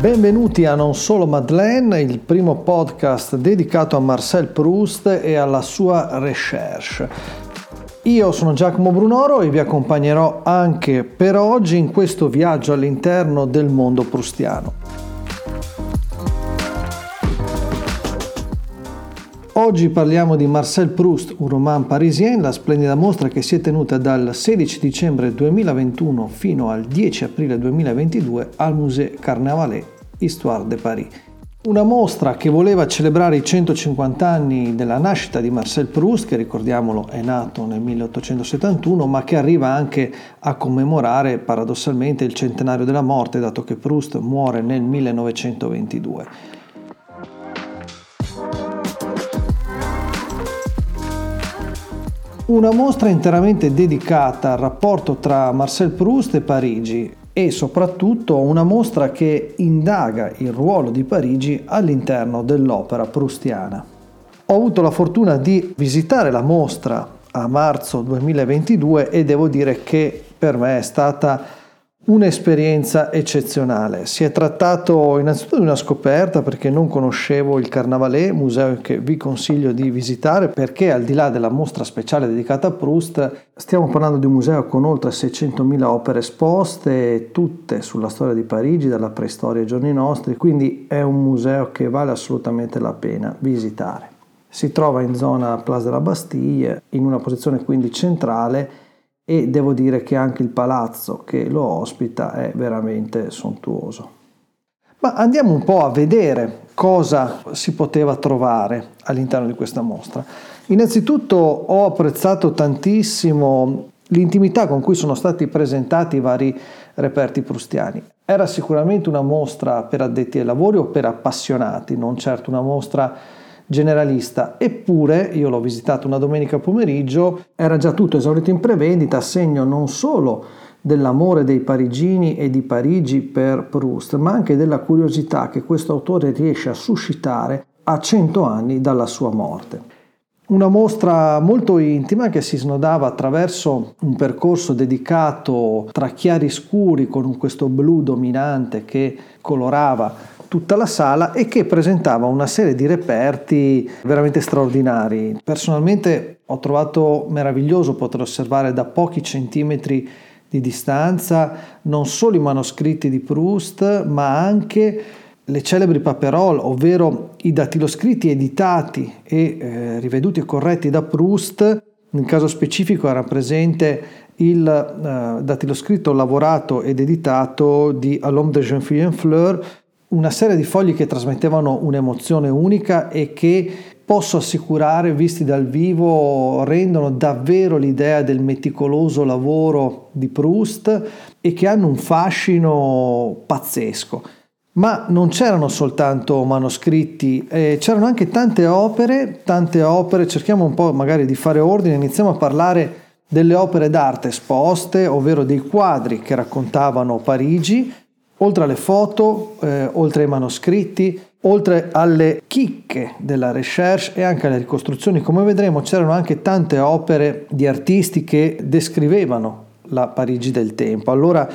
Benvenuti a Non Solo Madeleine, il primo podcast dedicato a Marcel Proust e alla sua recherche. Io sono Giacomo Brunoro e vi accompagnerò anche per oggi in questo viaggio all'interno del mondo prustiano. Oggi parliamo di Marcel Proust, un roman parisien, la splendida mostra che si è tenuta dal 16 dicembre 2021 fino al 10 aprile 2022 al Musée Carnavalet Histoire de Paris. Una mostra che voleva celebrare i 150 anni della nascita di Marcel Proust, che ricordiamolo è nato nel 1871, ma che arriva anche a commemorare paradossalmente il centenario della morte, dato che Proust muore nel 1922. Una mostra interamente dedicata al rapporto tra Marcel Proust e Parigi e soprattutto una mostra che indaga il ruolo di Parigi all'interno dell'opera prustiana. Ho avuto la fortuna di visitare la mostra a marzo 2022 e devo dire che per me è stata Un'esperienza eccezionale. Si è trattato innanzitutto di una scoperta perché non conoscevo il Carnavalet, museo che vi consiglio di visitare perché al di là della mostra speciale dedicata a Proust, stiamo parlando di un museo con oltre 600.000 opere esposte, tutte sulla storia di Parigi, dalla preistoria ai giorni nostri, quindi è un museo che vale assolutamente la pena visitare. Si trova in zona Place de la Bastille, in una posizione quindi centrale e devo dire che anche il palazzo che lo ospita è veramente sontuoso. Ma andiamo un po' a vedere cosa si poteva trovare all'interno di questa mostra. Innanzitutto ho apprezzato tantissimo l'intimità con cui sono stati presentati i vari reperti prustiani. Era sicuramente una mostra per addetti ai lavori o per appassionati, non certo una mostra generalista, eppure io l'ho visitato una domenica pomeriggio, era già tutto esaurito in prevendita, segno non solo dell'amore dei parigini e di Parigi per Proust, ma anche della curiosità che questo autore riesce a suscitare a cento anni dalla sua morte. Una mostra molto intima che si snodava attraverso un percorso dedicato tra chiari scuri con questo blu dominante che colorava tutta la sala e che presentava una serie di reperti veramente straordinari. Personalmente ho trovato meraviglioso poter osservare da pochi centimetri di distanza non solo i manoscritti di Proust, ma anche le celebri paperole, ovvero i datiloscritti editati e eh, riveduti e corretti da Proust. Nel caso specifico era presente il eh, datiloscritto lavorato ed editato di L'Homme de Jean-Philippe Fleur, una serie di fogli che trasmettevano un'emozione unica e che posso assicurare, visti dal vivo, rendono davvero l'idea del meticoloso lavoro di Proust e che hanno un fascino pazzesco. Ma non c'erano soltanto manoscritti, eh, c'erano anche tante opere, tante opere, cerchiamo un po' magari di fare ordine, iniziamo a parlare delle opere d'arte esposte, ovvero dei quadri che raccontavano Parigi, oltre alle foto, eh, oltre ai manoscritti, oltre alle chicche della recherche e anche alle ricostruzioni, come vedremo c'erano anche tante opere di artisti che descrivevano la Parigi del tempo. Allora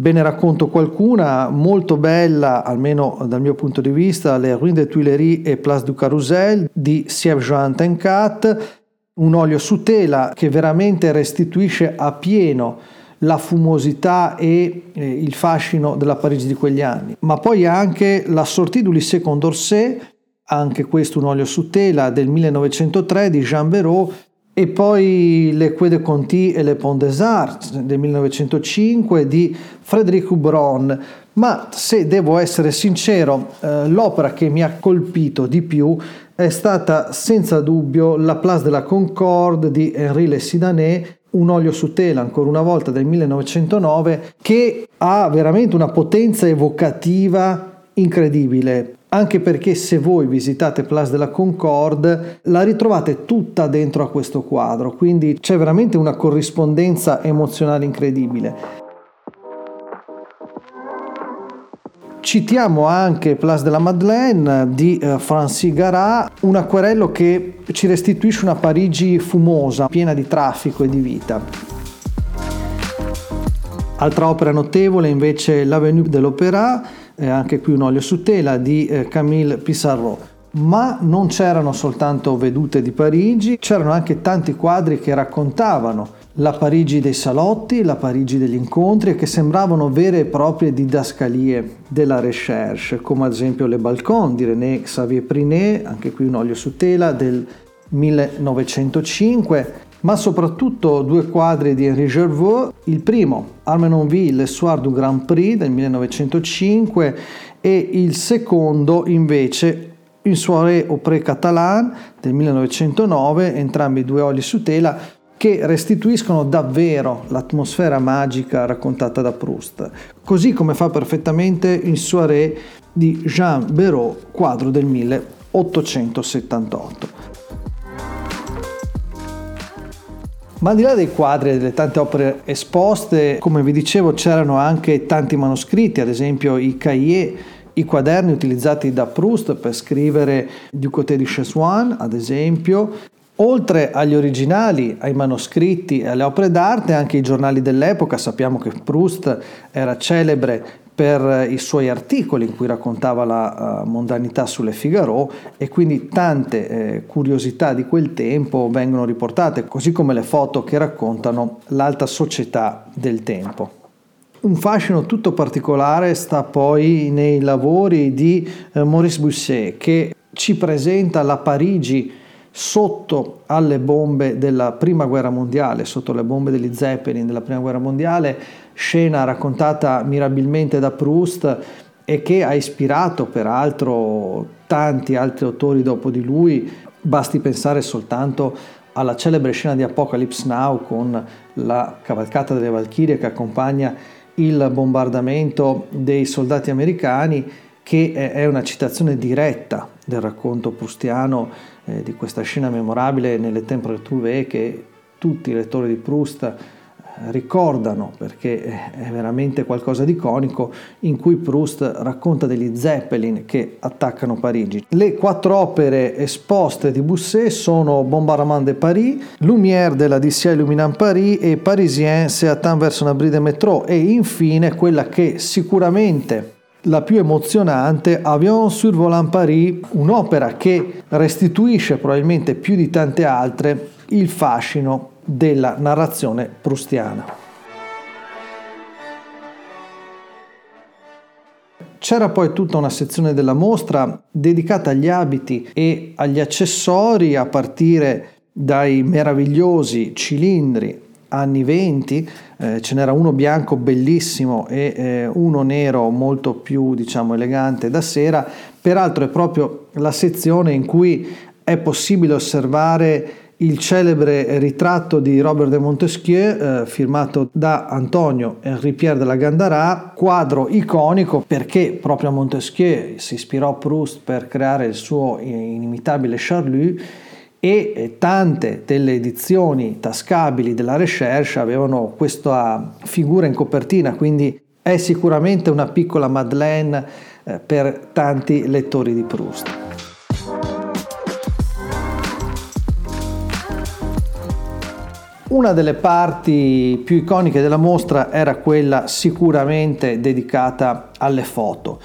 ve ne racconto qualcuna molto bella, almeno dal mio punto di vista, Le Ruines des Tuileries e Place du Carrousel di Siev Jean Tencat, un olio su tela che veramente restituisce a pieno la fumosità e eh, il fascino della Parigi di quegli anni, ma poi anche la Sortie du Lycée Condorcet, anche questo un olio su tela del 1903 di Jean Béraud, e poi Le Quai de Conti e Le Pont des Arts del 1905 di Frédéric Hubron. Ma se devo essere sincero, eh, l'opera che mi ha colpito di più è stata senza dubbio La Place de la Concorde di Henri Le Sidanet un olio su tela ancora una volta del 1909 che ha veramente una potenza evocativa incredibile anche perché se voi visitate Place de la Concorde la ritrovate tutta dentro a questo quadro quindi c'è veramente una corrispondenza emozionale incredibile Citiamo anche Place de la Madeleine di eh, Francis Garat, un acquerello che ci restituisce una Parigi fumosa, piena di traffico e di vita. Altra opera notevole invece l'Avenue de l'Opéra, eh, anche qui un olio su tela di eh, Camille Pissarro. Ma non c'erano soltanto vedute di Parigi, c'erano anche tanti quadri che raccontavano la Parigi dei salotti, la Parigi degli incontri, che sembravano vere e proprie didascalie della recherche, come ad esempio Le Balcons di René Xavier Prinet, anche qui un olio su tela del 1905, ma soprattutto due quadri di Henri Gervaux, il primo Armenonville, Le Soir du Grand Prix del 1905 e il secondo invece Une soirée au Pré Catalan del 1909, entrambi due oli su tela che restituiscono davvero l'atmosfera magica raccontata da Proust, così come fa perfettamente Une soirée di Jean Béraud, quadro del 1878. Ma al di là dei quadri e delle tante opere esposte, come vi dicevo, c'erano anche tanti manoscritti, ad esempio i cahiers, i quaderni utilizzati da Proust per scrivere Du côté du Cheswan, ad esempio, Oltre agli originali, ai manoscritti e alle opere d'arte, anche i giornali dell'epoca, sappiamo che Proust era celebre per i suoi articoli in cui raccontava la uh, mondanità sulle Figaro e quindi tante eh, curiosità di quel tempo vengono riportate, così come le foto che raccontano l'alta società del tempo. Un fascino tutto particolare sta poi nei lavori di eh, Maurice Busset che ci presenta la Parigi sotto alle bombe della prima guerra mondiale, sotto le bombe degli Zeppelin della prima guerra mondiale, scena raccontata mirabilmente da Proust e che ha ispirato peraltro tanti altri autori dopo di lui, basti pensare soltanto alla celebre scena di Apocalypse Now con la cavalcata delle Valchirie che accompagna il bombardamento dei soldati americani, che è una citazione diretta del racconto prustiano eh, di questa scena memorabile nelle Tempore Trouvé che tutti i lettori di Proust ricordano perché è veramente qualcosa di iconico in cui Proust racconta degli Zeppelin che attaccano Parigi. Le quattro opere esposte di Busset sono Bombardement de Paris, Lumière de la DCA illuminant Paris e Parisien se attend verso un abri de métro e infine quella che sicuramente la più emozionante, Avion sur Volant Paris, un'opera che restituisce probabilmente più di tante altre il fascino della narrazione prustiana. C'era poi tutta una sezione della mostra dedicata agli abiti e agli accessori a partire dai meravigliosi cilindri anni 20, eh, ce n'era uno bianco bellissimo e eh, uno nero molto più diciamo elegante da sera, peraltro è proprio la sezione in cui è possibile osservare il celebre ritratto di Robert de Montesquieu eh, firmato da Antonio Henri Pierre de la Gandara, quadro iconico perché proprio Montesquieu si ispirò a Proust per creare il suo inimitabile Charlut e eh, tante delle edizioni tascabili della Recherche avevano questa figura in copertina, quindi è sicuramente una piccola Madeleine eh, per tanti lettori di Proust. Una delle parti più iconiche della mostra era quella sicuramente dedicata alle foto.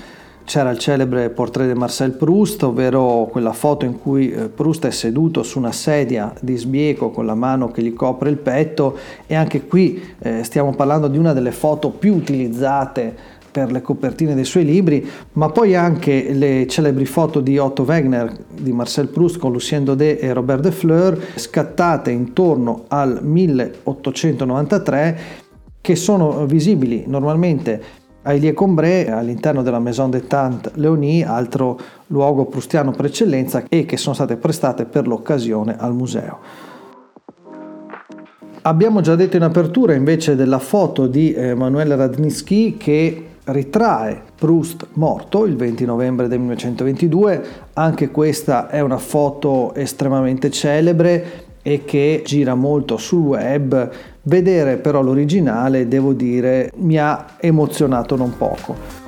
C'era il celebre portrait di Marcel Proust, ovvero quella foto in cui eh, Proust è seduto su una sedia di sbieco con la mano che gli copre il petto e anche qui eh, stiamo parlando di una delle foto più utilizzate per le copertine dei suoi libri, ma poi anche le celebri foto di Otto Wegner di Marcel Proust con Lucien Daudet e Robert de Fleur, scattate intorno al 1893, che sono visibili normalmente a Ilié-Combray all'interno della Maison des Tantes Leonie, altro luogo prustiano per eccellenza, e che sono state prestate per l'occasione al museo. Abbiamo già detto in apertura invece della foto di Emanuele Radnitsky che ritrae Proust morto il 20 novembre del 1922, anche questa è una foto estremamente celebre e che gira molto sul web, vedere però l'originale devo dire mi ha emozionato non poco.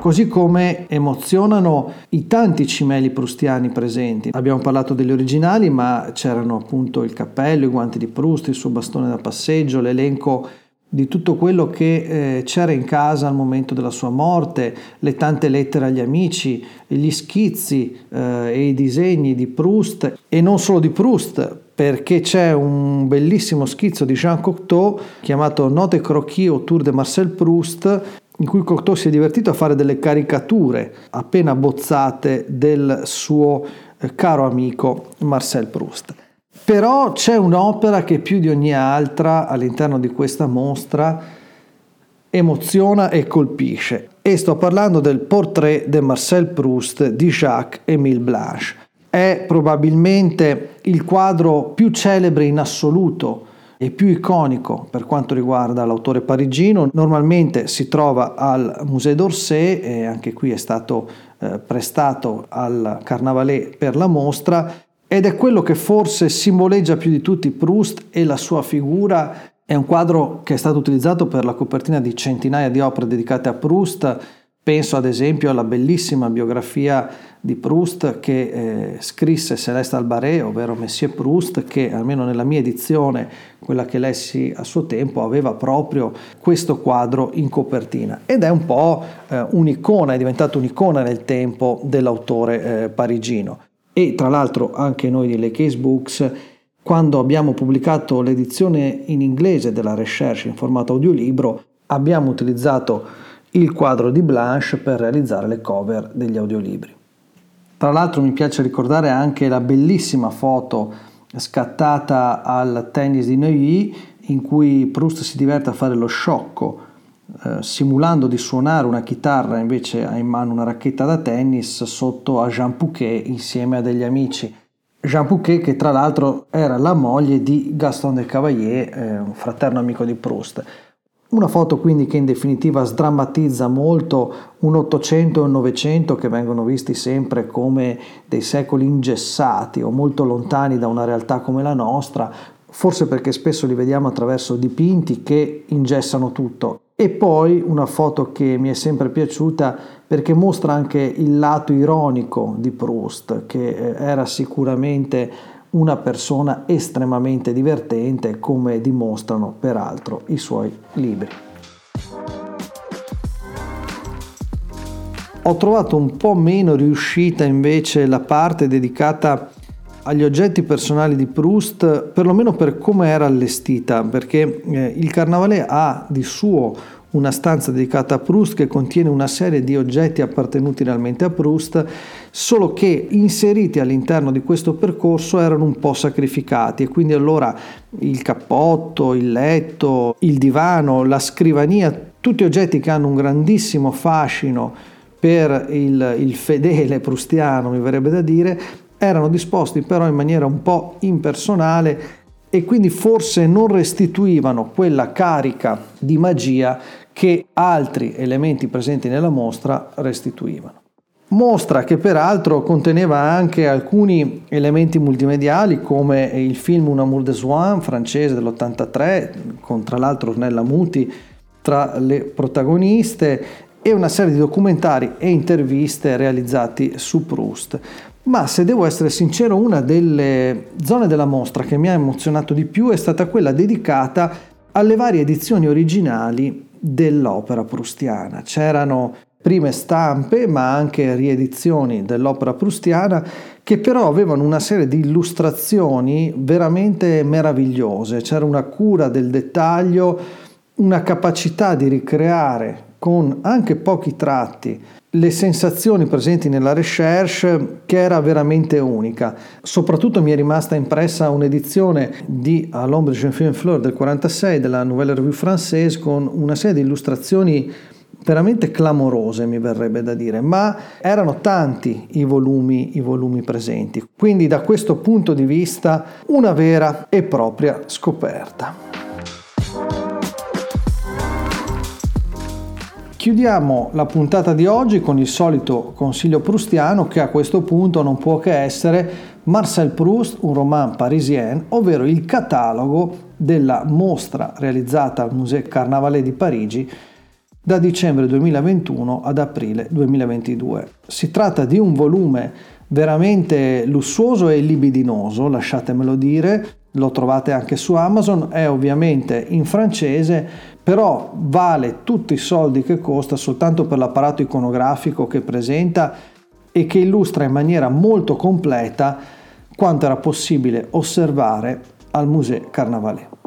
così come emozionano i tanti cimeli prustiani presenti. Abbiamo parlato degli originali, ma c'erano appunto il cappello, i guanti di Proust, il suo bastone da passeggio, l'elenco di tutto quello che eh, c'era in casa al momento della sua morte, le tante lettere agli amici, gli schizzi eh, e i disegni di Proust e non solo di Proust, perché c'è un bellissimo schizzo di Jean Cocteau chiamato Note croquis autour de Marcel Proust in cui Cocteau si è divertito a fare delle caricature appena bozzate del suo eh, caro amico Marcel Proust. Però c'è un'opera che più di ogni altra all'interno di questa mostra emoziona e colpisce e sto parlando del Portrait de Marcel Proust di Jacques-Émile Blanche. È probabilmente il quadro più celebre in assoluto e più iconico per quanto riguarda l'autore parigino. Normalmente si trova al Musée d'Orsay e anche qui è stato eh, prestato al Carnavalet per la mostra ed è quello che forse simboleggia più di tutti Proust e la sua figura. È un quadro che è stato utilizzato per la copertina di centinaia di opere dedicate a Proust. Penso ad esempio alla bellissima biografia di Proust che eh, scrisse Celeste Albaré, ovvero Messier Proust, che almeno nella mia edizione, quella che lessi a suo tempo, aveva proprio questo quadro in copertina. Ed è un po' eh, un'icona, è diventato un'icona nel tempo dell'autore eh, parigino. E tra l'altro anche noi di Le Case Books, quando abbiamo pubblicato l'edizione in inglese della Recherche in formato audiolibro, abbiamo utilizzato il quadro di Blanche per realizzare le cover degli audiolibri. Tra l'altro mi piace ricordare anche la bellissima foto scattata al tennis di Neuilly in cui Proust si diverte a fare lo sciocco eh, simulando di suonare una chitarra invece ha in mano una racchetta da tennis sotto a Jean Pouquet insieme a degli amici. Jean Pouquet che tra l'altro era la moglie di Gaston de Cavalier, eh, un fraterno amico di Proust. Una foto quindi che in definitiva sdrammatizza molto un Ottocento e un Novecento che vengono visti sempre come dei secoli ingessati o molto lontani da una realtà come la nostra, forse perché spesso li vediamo attraverso dipinti che ingessano tutto. E poi una foto che mi è sempre piaciuta perché mostra anche il lato ironico di Proust, che eh, era sicuramente una persona estremamente divertente come dimostrano peraltro i suoi libri. Ho trovato un po' meno riuscita invece la parte dedicata agli oggetti personali di Proust, perlomeno per come era allestita, perché eh, il Carnavalet ha di suo una stanza dedicata a Proust che contiene una serie di oggetti appartenuti realmente a Proust, solo che inseriti all'interno di questo percorso erano un po' sacrificati. E quindi allora il cappotto, il letto, il divano, la scrivania, tutti oggetti che hanno un grandissimo fascino per il, il fedele prustiano, mi verrebbe da dire, erano disposti però in maniera un po' impersonale e quindi forse non restituivano quella carica di magia che altri elementi presenti nella mostra restituivano. Mostra che peraltro conteneva anche alcuni elementi multimediali come il film Un amour de Swan francese dell'83 con tra l'altro Ornella Muti tra le protagoniste e una serie di documentari e interviste realizzati su Proust. Ma se devo essere sincero, una delle zone della mostra che mi ha emozionato di più è stata quella dedicata alle varie edizioni originali dell'opera prustiana. C'erano prime stampe, ma anche riedizioni dell'opera prustiana che però avevano una serie di illustrazioni veramente meravigliose. C'era una cura del dettaglio, una capacità di ricreare con anche pochi tratti le sensazioni presenti nella recherche che era veramente unica. Soprattutto mi è rimasta impressa un'edizione di A l'ombre de Jean Fleur del 46 della Nouvelle Revue Française con una serie di illustrazioni veramente clamorose mi verrebbe da dire, ma erano tanti i volumi, i volumi presenti. Quindi da questo punto di vista una vera e propria scoperta. Chiudiamo la puntata di oggi con il solito consiglio prustiano che a questo punto non può che essere Marcel Proust, un roman parisien, ovvero il catalogo della mostra realizzata al Musée Carnavalet di Parigi da dicembre 2021 ad aprile 2022. Si tratta di un volume veramente lussuoso e libidinoso, lasciatemelo dire, lo trovate anche su Amazon, è ovviamente in francese, però vale tutti i soldi che costa soltanto per l'apparato iconografico che presenta e che illustra in maniera molto completa quanto era possibile osservare al Musée Carnavalet.